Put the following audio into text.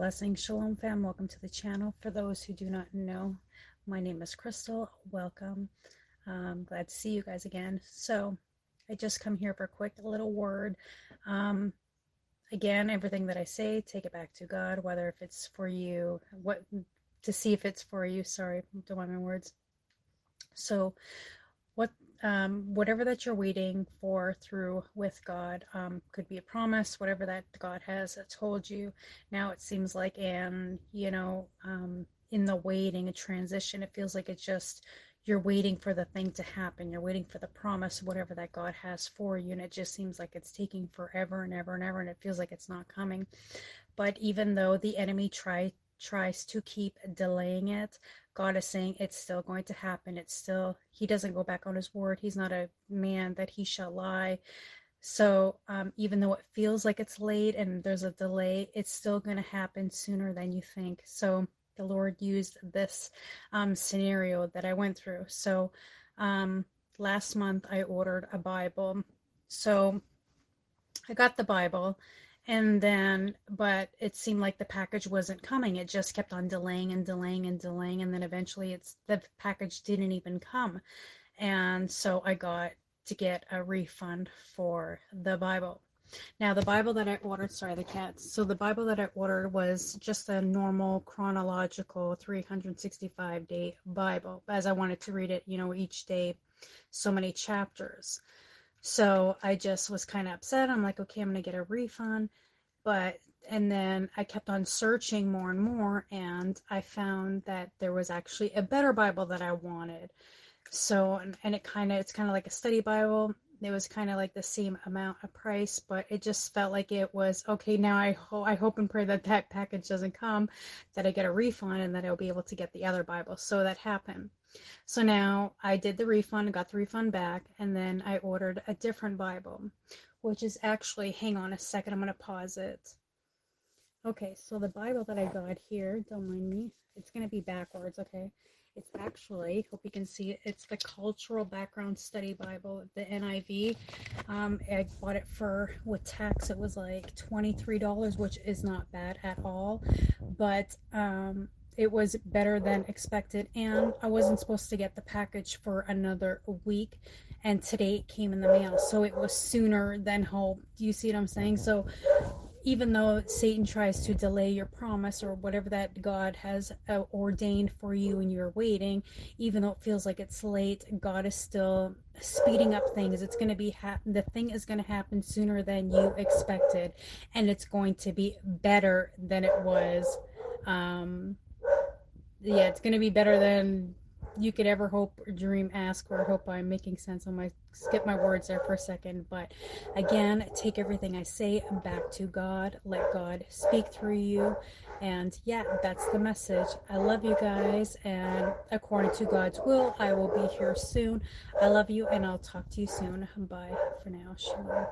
Blessing Shalom fam, welcome to the channel. For those who do not know, my name is Crystal. Welcome. Um, glad to see you guys again. So, I just come here for a quick little word. Um, again, everything that I say, take it back to God, whether if it's for you, what to see if it's for you. Sorry, don't mind my words. So, um, whatever that you're waiting for through with God um, could be a promise, whatever that God has told you. Now it seems like, and you know, um, in the waiting, a transition, it feels like it's just you're waiting for the thing to happen. You're waiting for the promise, whatever that God has for you, and it just seems like it's taking forever and ever and ever, and it feels like it's not coming. But even though the enemy try tries to keep delaying it, God is saying it's still going to happen. It's still, He doesn't go back on His word. He's not a man that He shall lie. So um, even though it feels like it's late and there's a delay, it's still going to happen sooner than you think. So the Lord used this um, scenario that I went through. So um, last month I ordered a Bible. So I got the Bible and then but it seemed like the package wasn't coming. It just kept on delaying and delaying and delaying and then eventually it's the package didn't even come. And so i got to get a refund for the bible. Now the bible that i ordered sorry the cats. So the bible that i ordered was just a normal chronological 365 day bible as i wanted to read it you know each day so many chapters so I just was kind of upset. I'm like, okay, I'm going to get a refund. But, and then I kept on searching more and more, and I found that there was actually a better Bible that I wanted. So, and, and it kind of, it's kind of like a study Bible. It was kind of like the same amount of price, but it just felt like it was okay. Now I hope, I hope and pray that that package doesn't come, that I get a refund, and that I'll be able to get the other Bible. So that happened. So now I did the refund, got the refund back, and then I ordered a different Bible, which is actually, hang on a second, I'm to pause it. Okay, so the Bible that I got here, don't mind me, it's going to be backwards, okay? It's actually, hope you can see it, it's the Cultural Background Study Bible, the NIV. Um, I bought it for, with tax, it was like $23, which is not bad at all. But um, it was better than expected and i wasn't supposed to get the package for another week and today it came in the mail so it was sooner than hope do you see what i'm saying so even though satan tries to delay your promise or whatever that god has uh, ordained for you and you're waiting even though it feels like it's late god is still speeding up things. It's going to be ha- the thing is going to happen sooner than you expected and it's going to be better than it was um yeah, it's gonna be better than you could ever hope or dream, ask, or hope I'm making sense on my skip my words there for a second. But again, take everything I say back to God. Let God speak through you. And yeah, that's the message. I love you guys, and according to God's will, I will be here soon. I love you, and I'll talk to you soon. Bye for now. Shalom.